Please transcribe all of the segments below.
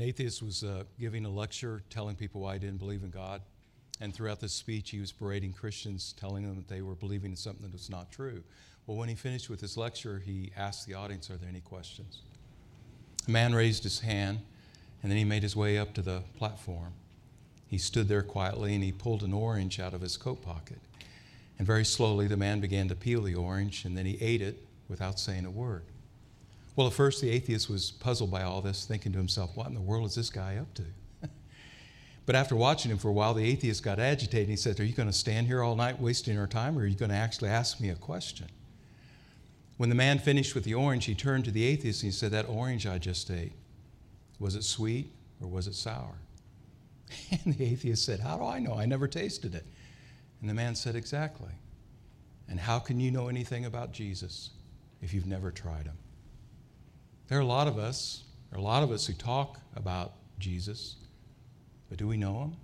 An atheist was uh, giving a lecture telling people why he didn't believe in God. And throughout this speech, he was berating Christians, telling them that they were believing in something that was not true. Well, when he finished with his lecture, he asked the audience, Are there any questions? A man raised his hand, and then he made his way up to the platform. He stood there quietly and he pulled an orange out of his coat pocket. And very slowly, the man began to peel the orange, and then he ate it without saying a word. Well, at first, the atheist was puzzled by all this, thinking to himself, What in the world is this guy up to? but after watching him for a while, the atheist got agitated. And he said, Are you going to stand here all night wasting our time, or are you going to actually ask me a question? When the man finished with the orange, he turned to the atheist and he said, That orange I just ate, was it sweet or was it sour? And the atheist said, How do I know? I never tasted it. And the man said, Exactly. And how can you know anything about Jesus if you've never tried him? There are a lot of us, there are a lot of us who talk about Jesus, but do we know him?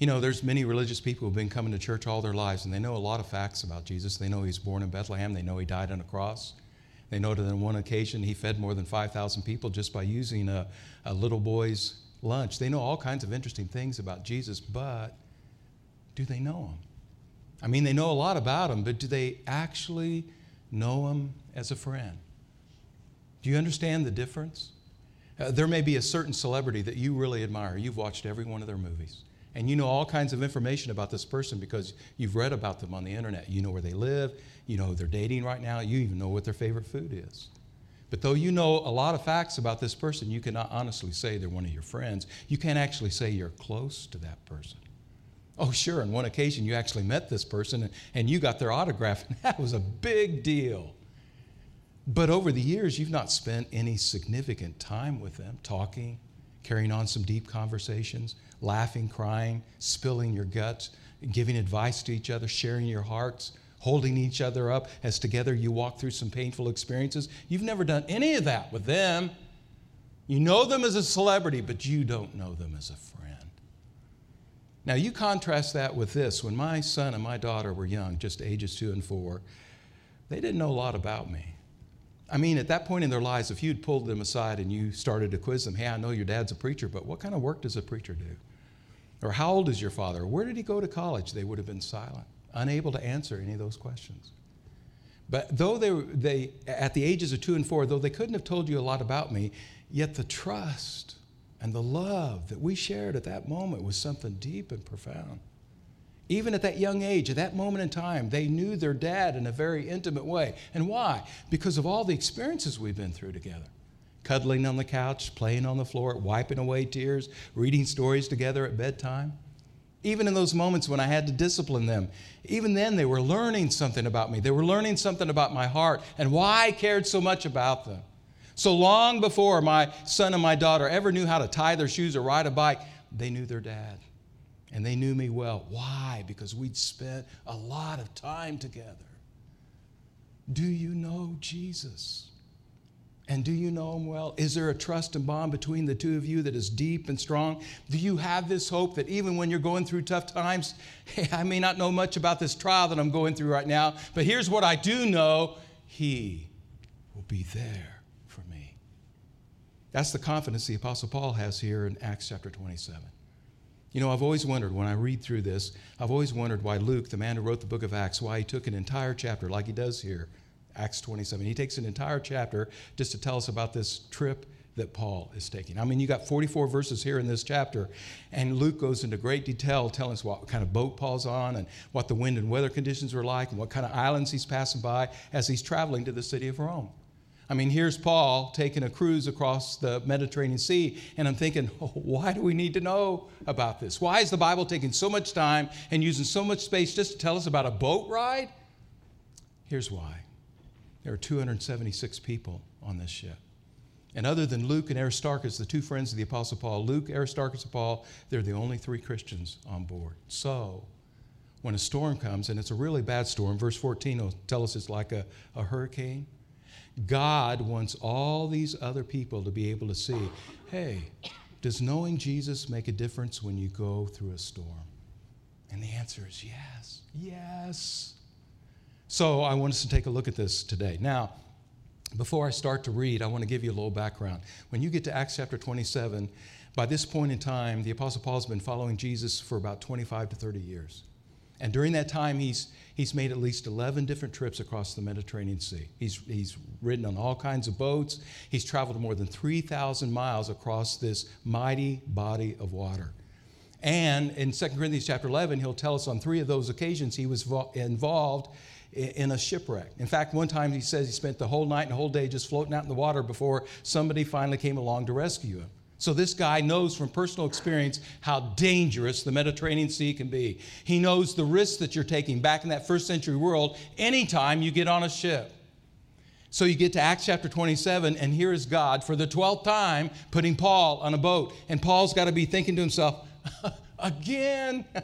You know, there's many religious people who've been coming to church all their lives, and they know a lot of facts about Jesus. They know he was born in Bethlehem. They know he died on a cross. They know that on one occasion he fed more than 5,000 people just by using a, a little boy's lunch. They know all kinds of interesting things about Jesus, but do they know him? I mean, they know a lot about him, but do they actually know him as a friend? Do you understand the difference? Uh, there may be a certain celebrity that you really admire. You've watched every one of their movies. And you know all kinds of information about this person because you've read about them on the internet. You know where they live, you know they're dating right now, you even know what their favorite food is. But though you know a lot of facts about this person, you cannot honestly say they're one of your friends. You can't actually say you're close to that person. Oh, sure, on one occasion you actually met this person and, and you got their autograph, and that was a big deal. But over the years, you've not spent any significant time with them, talking, carrying on some deep conversations, laughing, crying, spilling your guts, giving advice to each other, sharing your hearts, holding each other up as together you walk through some painful experiences. You've never done any of that with them. You know them as a celebrity, but you don't know them as a friend. Now, you contrast that with this. When my son and my daughter were young, just ages two and four, they didn't know a lot about me. I mean, at that point in their lives, if you'd pulled them aside and you started to quiz them, hey, I know your dad's a preacher, but what kind of work does a preacher do? Or how old is your father? Where did he go to college? They would have been silent unable to answer any of those questions. But though they, they, at the ages of two and four, though they couldn't have told you a lot about me, yet the trust and the love that we shared at that moment was something deep and profound. Even at that young age, at that moment in time, they knew their dad in a very intimate way. And why? Because of all the experiences we've been through together cuddling on the couch, playing on the floor, wiping away tears, reading stories together at bedtime. Even in those moments when I had to discipline them, even then they were learning something about me. They were learning something about my heart and why I cared so much about them. So long before my son and my daughter ever knew how to tie their shoes or ride a bike, they knew their dad. And they knew me well. Why? Because we'd spent a lot of time together. Do you know Jesus? And do you know him well? Is there a trust and bond between the two of you that is deep and strong? Do you have this hope that even when you're going through tough times, hey, I may not know much about this trial that I'm going through right now, but here's what I do know He will be there for me. That's the confidence the Apostle Paul has here in Acts chapter 27. You know, I've always wondered when I read through this, I've always wondered why Luke, the man who wrote the book of Acts, why he took an entire chapter like he does here Acts 27. He takes an entire chapter just to tell us about this trip that Paul is taking. I mean, you got 44 verses here in this chapter, and Luke goes into great detail telling us what kind of boat Paul's on and what the wind and weather conditions are like and what kind of islands he's passing by as he's traveling to the city of Rome. I mean, here's Paul taking a cruise across the Mediterranean Sea, and I'm thinking, oh, why do we need to know about this? Why is the Bible taking so much time and using so much space just to tell us about a boat ride? Here's why there are 276 people on this ship. And other than Luke and Aristarchus, the two friends of the Apostle Paul, Luke, Aristarchus, and Paul, they're the only three Christians on board. So, when a storm comes, and it's a really bad storm, verse 14 will tell us it's like a, a hurricane. God wants all these other people to be able to see hey, does knowing Jesus make a difference when you go through a storm? And the answer is yes, yes. So I want us to take a look at this today. Now, Before I start to read, I want to give you a little background. When you get to Acts chapter 27, by this point in time, the Apostle Paul has been following Jesus for about 25 to 30 years. And during that time, he's, he's made at least 11 different trips across the Mediterranean Sea. He's, he's ridden on all kinds of boats. He's traveled more than 3,000 miles across this mighty body of water. And in 2 Corinthians chapter 11, he'll tell us on three of those occasions he was involved in a shipwreck. In fact, one time he says he spent the whole night and whole day just floating out in the water before somebody finally came along to rescue him. So this guy knows from personal experience how dangerous the Mediterranean Sea can be. He knows the risks that you're taking back in that first century world anytime you get on a ship. So you get to Acts chapter 27, and here is God for the 12th time putting Paul on a boat. And Paul's got to be thinking to himself, again?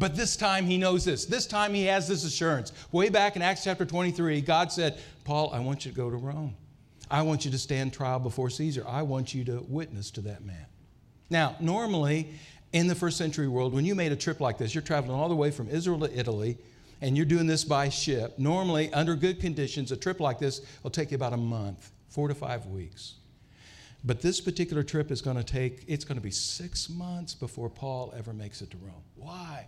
But this time he knows this. This time he has this assurance. Way back in Acts chapter 23, God said, Paul, I want you to go to Rome. I want you to stand trial before Caesar. I want you to witness to that man. Now, normally in the first century world, when you made a trip like this, you're traveling all the way from Israel to Italy, and you're doing this by ship. Normally, under good conditions, a trip like this will take you about a month, four to five weeks. But this particular trip is going to take, it's going to be six months before Paul ever makes it to Rome. Why?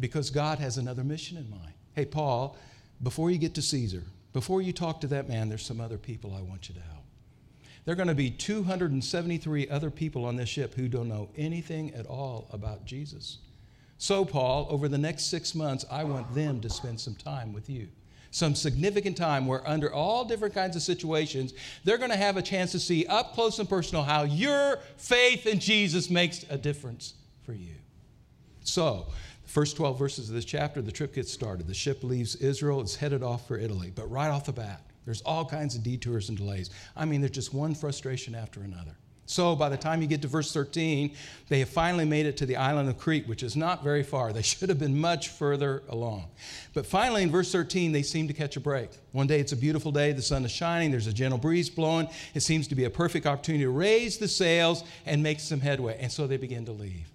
because God has another mission in mind. Hey, Paul, before you get to Caesar, before you talk to that man, there's some other people I want you to help. There are going to be 273 other people on this ship who don't know anything at all about Jesus. So, Paul, over the next six months, I want them to spend some time with you. Some significant time where, under all different kinds of situations, they're going to have a chance to see up close and personal how your faith in Jesus makes a difference for you. So, First 12 verses of this chapter, the trip gets started. The ship leaves Israel, it's headed off for Italy. But right off the bat, there's all kinds of detours and delays. I mean, there's just one frustration after another. So by the time you get to verse 13, they have finally made it to the island of Crete, which is not very far. They should have been much further along. But finally, in verse 13, they seem to catch a break. One day it's a beautiful day, the sun is shining, there's a gentle breeze blowing. It seems to be a perfect opportunity to raise the sails and make some headway. And so they begin to leave.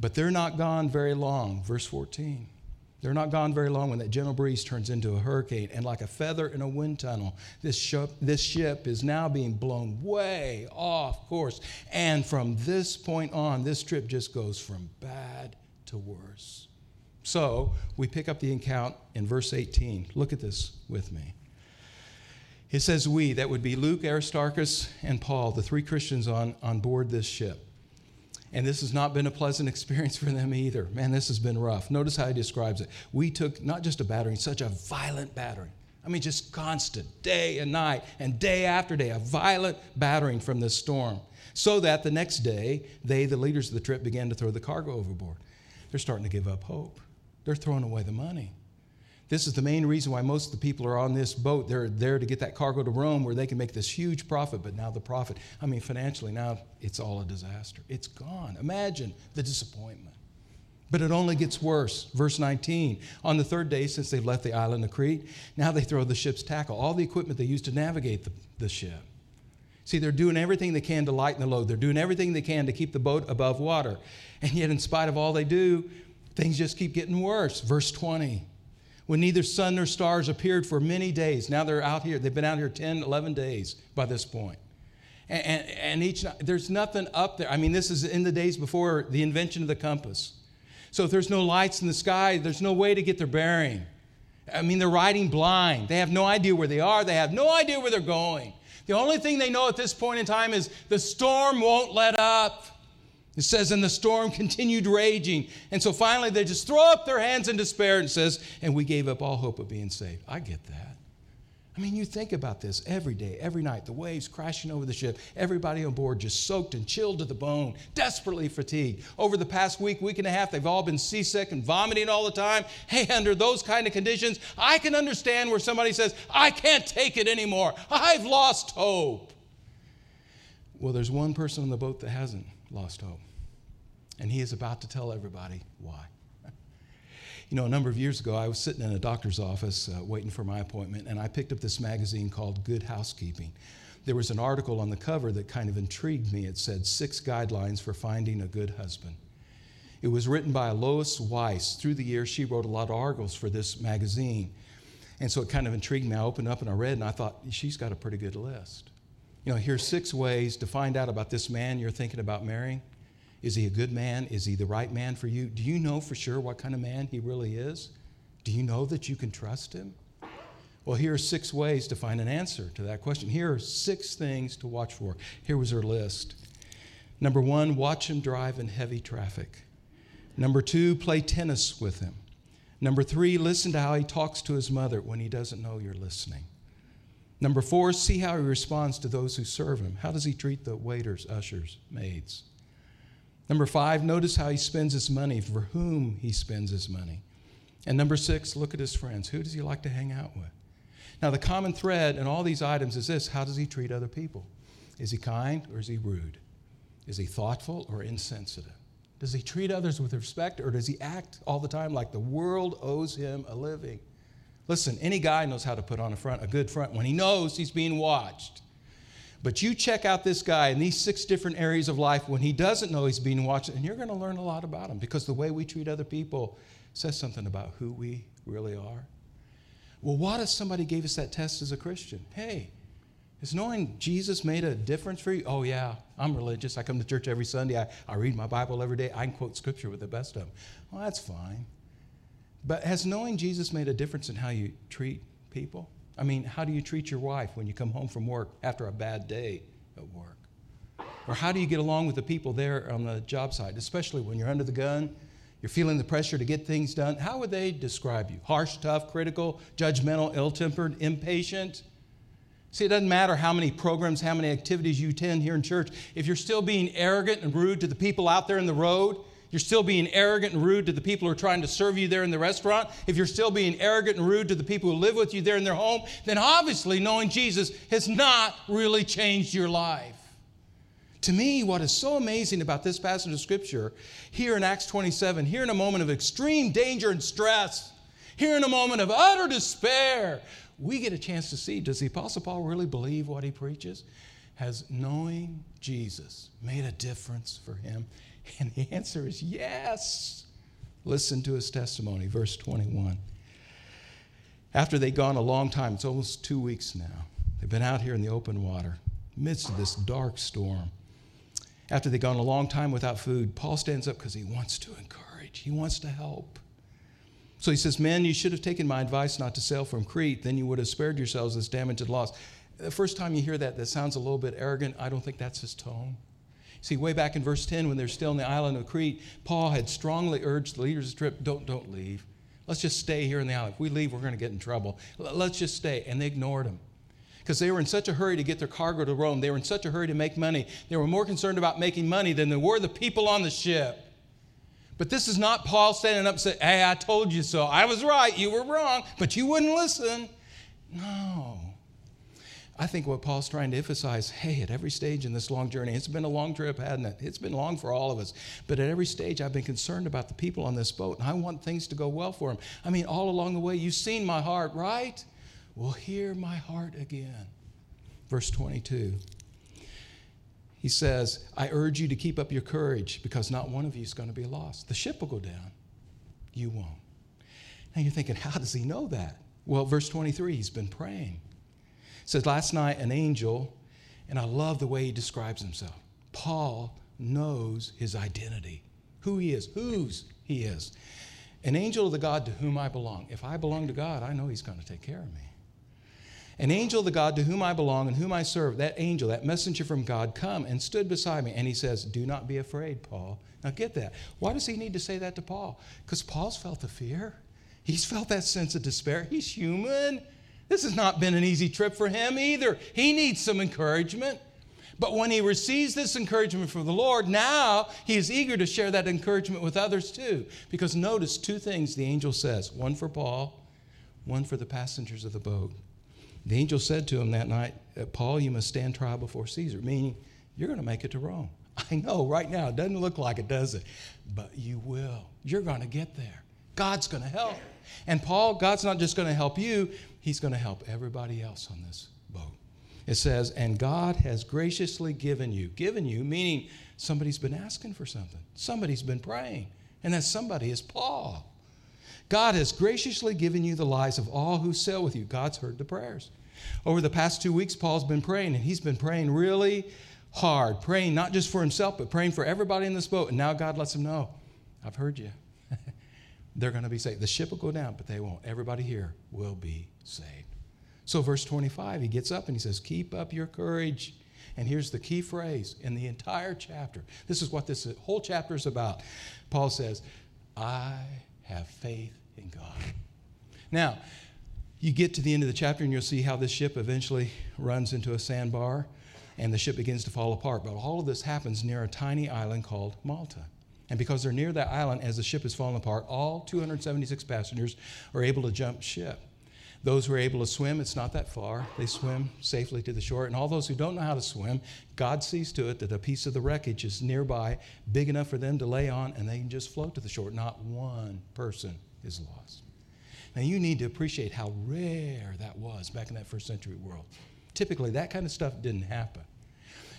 But they're not gone very long. Verse 14. They're not gone very long when that gentle breeze turns into a hurricane. And like a feather in a wind tunnel, this ship, this ship is now being blown way off course. And from this point on, this trip just goes from bad to worse. So we pick up the account in verse 18. Look at this with me. It says, We, that would be Luke, Aristarchus, and Paul, the three Christians on, on board this ship and this has not been a pleasant experience for them either. Man, this has been rough. Notice how he describes it. We took not just a battering, such a violent battering. I mean, just constant, day and night, and day after day, a violent battering from this storm. So that the next day, they, the leaders of the trip, began to throw the cargo overboard. They're starting to give up hope. They're throwing away the money. This is the main reason why most of the people are on this boat. They're there to get that cargo to Rome where they can make this huge profit. But now the profit, I mean, financially, now it's all a disaster. It's gone. Imagine the disappointment. But it only gets worse. Verse 19 On the third day, since they've left the island of Crete, now they throw the ship's tackle, all the equipment they used to navigate the, the ship. See, they're doing everything they can to lighten the load, they're doing everything they can to keep the boat above water. And yet, in spite of all they do, things just keep getting worse. Verse 20 when neither sun nor stars appeared for many days. Now they're out here, they've been out here 10, 11 days by this point. And, and, and each there's nothing up there. I mean, this is in the days before the invention of the compass. So if there's no lights in the sky, there's no way to get their bearing. I mean, they're riding blind. They have no idea where they are, they have no idea where they're going. The only thing they know at this point in time is the storm won't let up. It says, and the storm continued raging. And so finally they just throw up their hands in despair and says, and we gave up all hope of being saved. I get that. I mean, you think about this every day, every night, the waves crashing over the ship, everybody on board just soaked and chilled to the bone, desperately fatigued. Over the past week, week and a half, they've all been seasick and vomiting all the time. Hey, under those kind of conditions, I can understand where somebody says, I can't take it anymore. I've lost hope. Well, there's one person on the boat that hasn't lost hope. And he is about to tell everybody why. you know, a number of years ago, I was sitting in a doctor's office uh, waiting for my appointment, and I picked up this magazine called Good Housekeeping. There was an article on the cover that kind of intrigued me. It said, Six Guidelines for Finding a Good Husband. It was written by Lois Wyse. Through the years, she wrote a lot of articles for this magazine. And so it kind of intrigued me. I opened up and I read, and I thought, she's got a pretty good list. You know, here's six ways to find out about this man you're thinking about marrying. Is he a good man? Is he the right man for you? Do you know for sure what kind of man he really is? Do you know that you can trust him? Well, here are six ways to find an answer to that question. Here are six things to watch for. Here was her list. Number one, watch him drive in heavy traffic. Number two, play tennis with him. Number three, listen to how he talks to his mother when he doesn't know you're listening. Number four, see how he responds to those who serve him. How does he treat the waiters, ushers, maids? Number five, notice how he spends his money, for whom he spends his money. And number six, look at his friends. Who does he like to hang out with? Now, the common thread in all these items is this how does he treat other people? Is he kind or is he rude? Is he thoughtful or insensitive? Does he treat others with respect or does he act all the time like the world owes him a living? Listen, any guy knows how to put on a front, a good front, when he knows he's being watched. But you check out this guy in these six different areas of life when he doesn't know he's being watched, and you're going to learn a lot about him because the way we treat other people says something about who we really are. Well, what if somebody gave us that test as a Christian? Hey, has knowing Jesus made a difference for you? Oh, yeah, I'm religious. I come to church every Sunday. I, I read my Bible every day. I can quote scripture with the best of them. Well, that's fine. But has knowing Jesus made a difference in how you treat people? I mean, how do you treat your wife when you come home from work after a bad day at work? Or how do you get along with the people there on the job site, especially when you're under the gun? You're feeling the pressure to get things done. How would they describe you? Harsh, tough, critical, judgmental, ill tempered, impatient? See, it doesn't matter how many programs, how many activities you attend here in church. If you're still being arrogant and rude to the people out there in the road, you're still being arrogant and rude to the people who are trying to serve you there in the restaurant, if you're still being arrogant and rude to the people who live with you there in their home, then obviously knowing Jesus has not really changed your life. To me, what is so amazing about this passage of Scripture, here in Acts 27, here in a moment of extreme danger and stress, here in a moment of utter despair, we get a chance to see does the Apostle Paul really believe what he preaches? Has knowing Jesus made a difference for him? And the answer is yes. Listen to his testimony, verse 21. After they'd gone a long time, it's almost two weeks now, they've been out here in the open water, midst of this dark storm. After they'd gone a long time without food, Paul stands up because he wants to encourage, he wants to help. So he says, Men, you should have taken my advice not to sail from Crete, then you would have spared yourselves this damage and loss. The first time you hear that, that sounds a little bit arrogant. I don't think that's his tone. See, way back in verse 10, when they're still in the island of Crete, Paul had strongly urged the leaders of the trip, don't, don't leave. Let's just stay here in the island. If we leave, we're going to get in trouble. Let's just stay. And they ignored him because they were in such a hurry to get their cargo to Rome. They were in such a hurry to make money. They were more concerned about making money than they were the people on the ship. But this is not Paul standing up and saying, Hey, I told you so. I was right. You were wrong, but you wouldn't listen. No. I think what Paul's trying to emphasize hey, at every stage in this long journey, it's been a long trip, hasn't it? It's been long for all of us. But at every stage, I've been concerned about the people on this boat, and I want things to go well for them. I mean, all along the way, you've seen my heart, right? Well, hear my heart again. Verse 22 he says, I urge you to keep up your courage because not one of you is going to be lost. The ship will go down. You won't. Now you're thinking, how does he know that? Well, verse 23, he's been praying. Says, Last night, an angel, and I love the way he describes himself. Paul knows his identity, who he is, whose he is. An angel of the God to whom I belong. If I belong to God, I know he's going to take care of me. An angel of the God to whom I belong and whom I serve, that angel, that messenger from God, come and stood beside me. And he says, Do not be afraid, Paul. Now get that. Why does he need to say that to Paul? Because Paul's felt the fear. He's felt that sense of despair. He's human. This has not been an easy trip for him either. He needs some encouragement. But when he receives this encouragement from the Lord, now he is eager to share that encouragement with others too. Because notice two things the angel says one for Paul, one for the passengers of the boat. The angel said to him that night, uh, Paul, you must stand trial before Caesar, meaning you're going to make it to Rome. I know right now it doesn't look like it, does it? But you will. You're going to get there. God's going to help. And Paul, God's not just going to help you, He's going to help everybody else on this boat. It says, and God has graciously given you, given you, meaning somebody's been asking for something, somebody's been praying, and that somebody is Paul. God has graciously given you the lives of all who sail with you. God's heard the prayers. Over the past two weeks, Paul's been praying, and he's been praying really hard, praying not just for himself, but praying for everybody in this boat. And now God lets him know, I've heard you. They're going to be saved. The ship will go down, but they won't. Everybody here will be saved. So, verse 25, he gets up and he says, Keep up your courage. And here's the key phrase in the entire chapter. This is what this whole chapter is about. Paul says, I have faith in God. Now, you get to the end of the chapter and you'll see how this ship eventually runs into a sandbar and the ship begins to fall apart. But all of this happens near a tiny island called Malta. And because they're near that island, as the ship is falling apart, all 276 passengers are able to jump ship. Those who are able to swim, it's not that far. They swim safely to the shore. And all those who don't know how to swim, God sees to it that a piece of the wreckage is nearby, big enough for them to lay on, and they can just float to the shore. Not one person is lost. Now, you need to appreciate how rare that was back in that first century world. Typically, that kind of stuff didn't happen.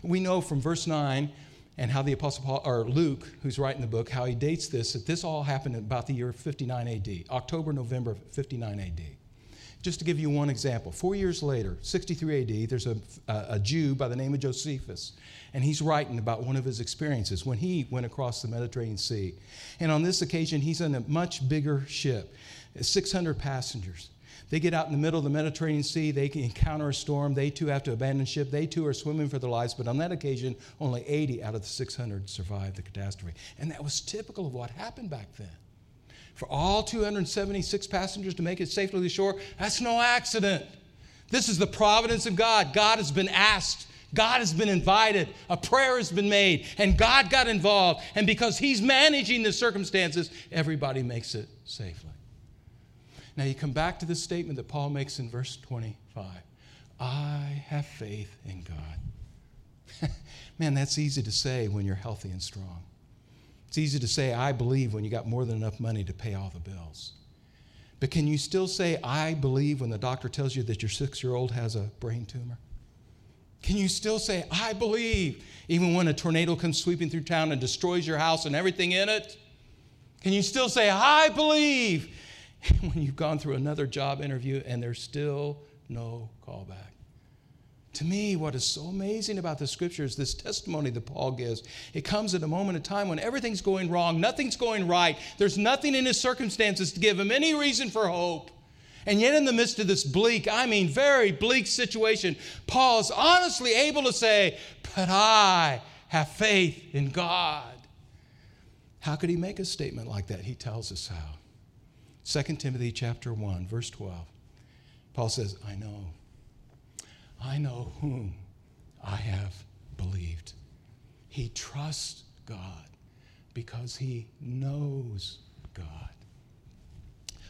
We know from verse 9 and how the Apostle Paul, or Luke, who's writing the book, how he dates this, that this all happened about the year 59 AD, October, November 59 AD. Just to give you one example, four years later, 63 AD, there's a, a, Jew by the name of Josephus, and he's writing about one of his experiences when he went across the Mediterranean Sea. And on this occasion, he's in a much bigger ship, 600 passengers. They get out in the middle of the Mediterranean Sea. They encounter a storm. They too have to abandon ship. They too are swimming for their lives. But on that occasion, only 80 out of the 600 survived the catastrophe. And that was typical of what happened back then. For all 276 passengers to make it safely to the shore, that's no accident. This is the providence of God. God has been asked God has been invited, a prayer has been made, and God got involved. And because He's managing the circumstances, everybody makes it safely. Now you come back to the statement that Paul makes in verse 25 I have faith in God. Man, that's easy to say when you're healthy and strong. It's easy to say, I believe when you got more than enough money to pay all the bills. But can you still say, I believe when the doctor tells you that your six year old has a brain tumor? Can you still say, I believe, even when a tornado comes sweeping through town and destroys your house and everything in it? Can you still say, I believe, when you've gone through another job interview and there's still no callback. To me, what is so amazing about the scripture is this testimony that Paul gives. It comes at a moment of time when everything's going wrong, nothing's going right, there's nothing in his circumstances to give him any reason for hope. And yet, in the midst of this bleak, I mean, very bleak situation, Paul is honestly able to say, But I have faith in God. How could he make a statement like that? He tells us how. 2 Timothy chapter 1, verse 12. Paul says, I know. I know whom I have believed. He trusts God because he knows God.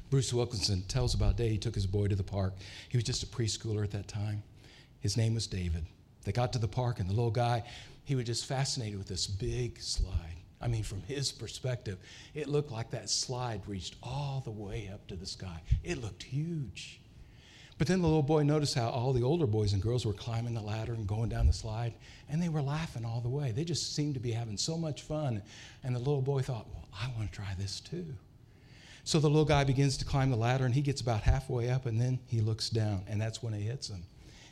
Bruce Wilkinson tells about a day he took his boy to the park. He was just a preschooler at that time. His name was David. They got to the park, and the little guy, he was just fascinated with this big slide. I mean, from his perspective, it looked like that slide reached all the way up to the sky. It looked huge. But then the little boy noticed how all the older boys and girls were climbing the ladder and going down the slide, and they were laughing all the way. They just seemed to be having so much fun. And the little boy thought, well, I want to try this too. So the little guy begins to climb the ladder, and he gets about halfway up, and then he looks down, and that's when it hits him.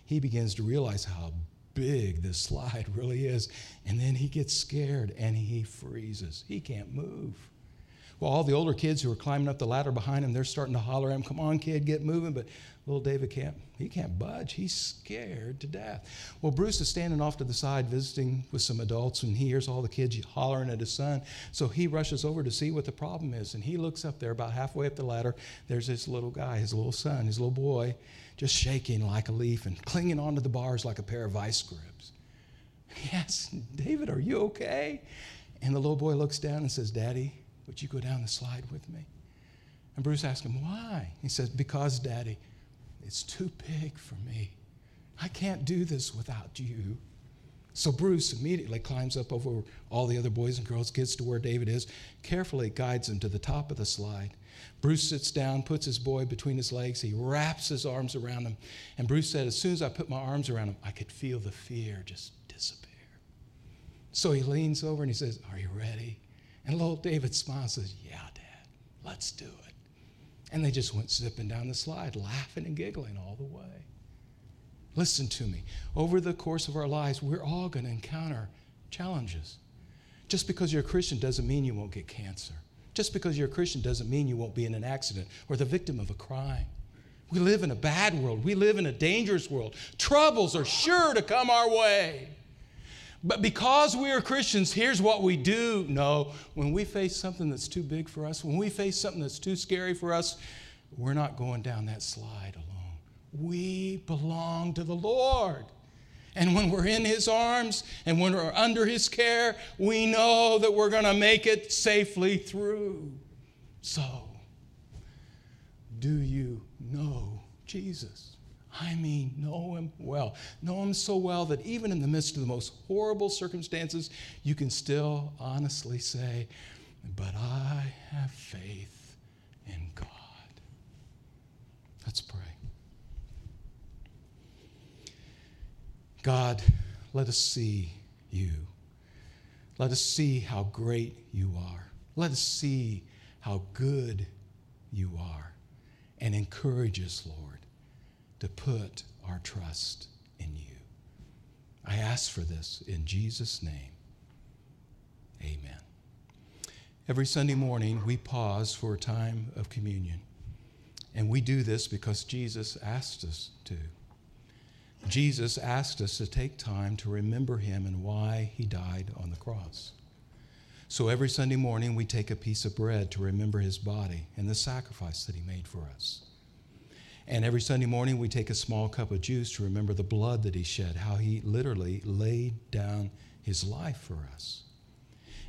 He begins to realize how big this slide really is. And then he gets scared and he freezes. He can't move. Well, all the older kids who are climbing up the ladder behind him, they're starting to holler at him, Come on, kid, get moving. But little David can't, he can't budge. He's scared to death. Well, Bruce is standing off to the side visiting with some adults, and he hears all the kids hollering at his son. So he rushes over to see what the problem is. And he looks up there, about halfway up the ladder. There's his little guy, his little son, his little boy just shaking like a leaf and clinging onto the bars like a pair of vice grips. Yes, David, are you okay? And the little boy looks down and says, Daddy, would you go down the slide with me? And Bruce asks him, Why? He says, Because, Daddy, it's too big for me. I can't do this without you. So Bruce immediately climbs up over all the other boys and girls, gets to where David is, carefully guides him to the top of the slide. Bruce sits down, puts his boy between his legs. He wraps his arms around him. And Bruce said, As soon as I put my arms around him, I could feel the fear just disappear. So he leans over and he says, Are you ready? And little David smiles and says, Yeah, Dad, let's do it. And they just went zipping down the slide, laughing and giggling all the way. Listen to me. Over the course of our lives, we're all going to encounter challenges. Just because you're a Christian doesn't mean you won't get cancer. Just because you're a Christian doesn't mean you won't be in an accident or the victim of a crime. We live in a bad world. We live in a dangerous world. Troubles are sure to come our way. But because we are Christians, here's what we do know. When we face something that's too big for us, when we face something that's too scary for us, we're not going down that slide alone. We belong to the Lord. And when we're in His arms and when we're under His care, we know that we're going to make it safely through. So, do you know Jesus? I mean, know him well. Know him so well that even in the midst of the most horrible circumstances, you can still honestly say, But I have faith in God. Let's pray. God, let us see you. Let us see how great you are. Let us see how good you are. And encourage us, Lord, to put our trust in you. I ask for this in Jesus' name. Amen. Every Sunday morning, we pause for a time of communion. And we do this because Jesus asked us to. Jesus asked us to take time to remember him and why he died on the cross. So every Sunday morning, we take a piece of bread to remember his body and the sacrifice that he made for us. And every Sunday morning, we take a small cup of juice to remember the blood that he shed, how he literally laid down his life for us.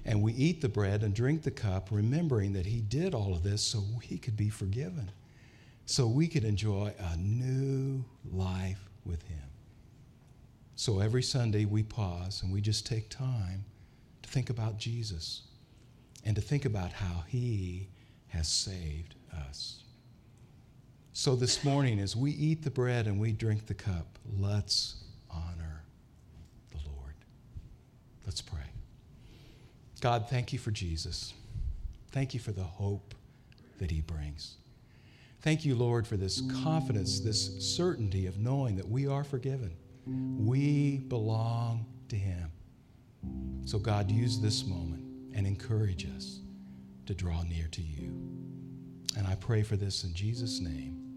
And we eat the bread and drink the cup, remembering that he did all of this so we could be forgiven, so we could enjoy a new life with him. So every Sunday, we pause and we just take time to think about Jesus and to think about how he has saved us. So this morning, as we eat the bread and we drink the cup, let's honor the Lord. Let's pray. God, thank you for Jesus. Thank you for the hope that he brings. Thank you, Lord, for this confidence, this certainty of knowing that we are forgiven. We belong to him. So, God, use this moment and encourage us to draw near to you. And I pray for this in Jesus' name.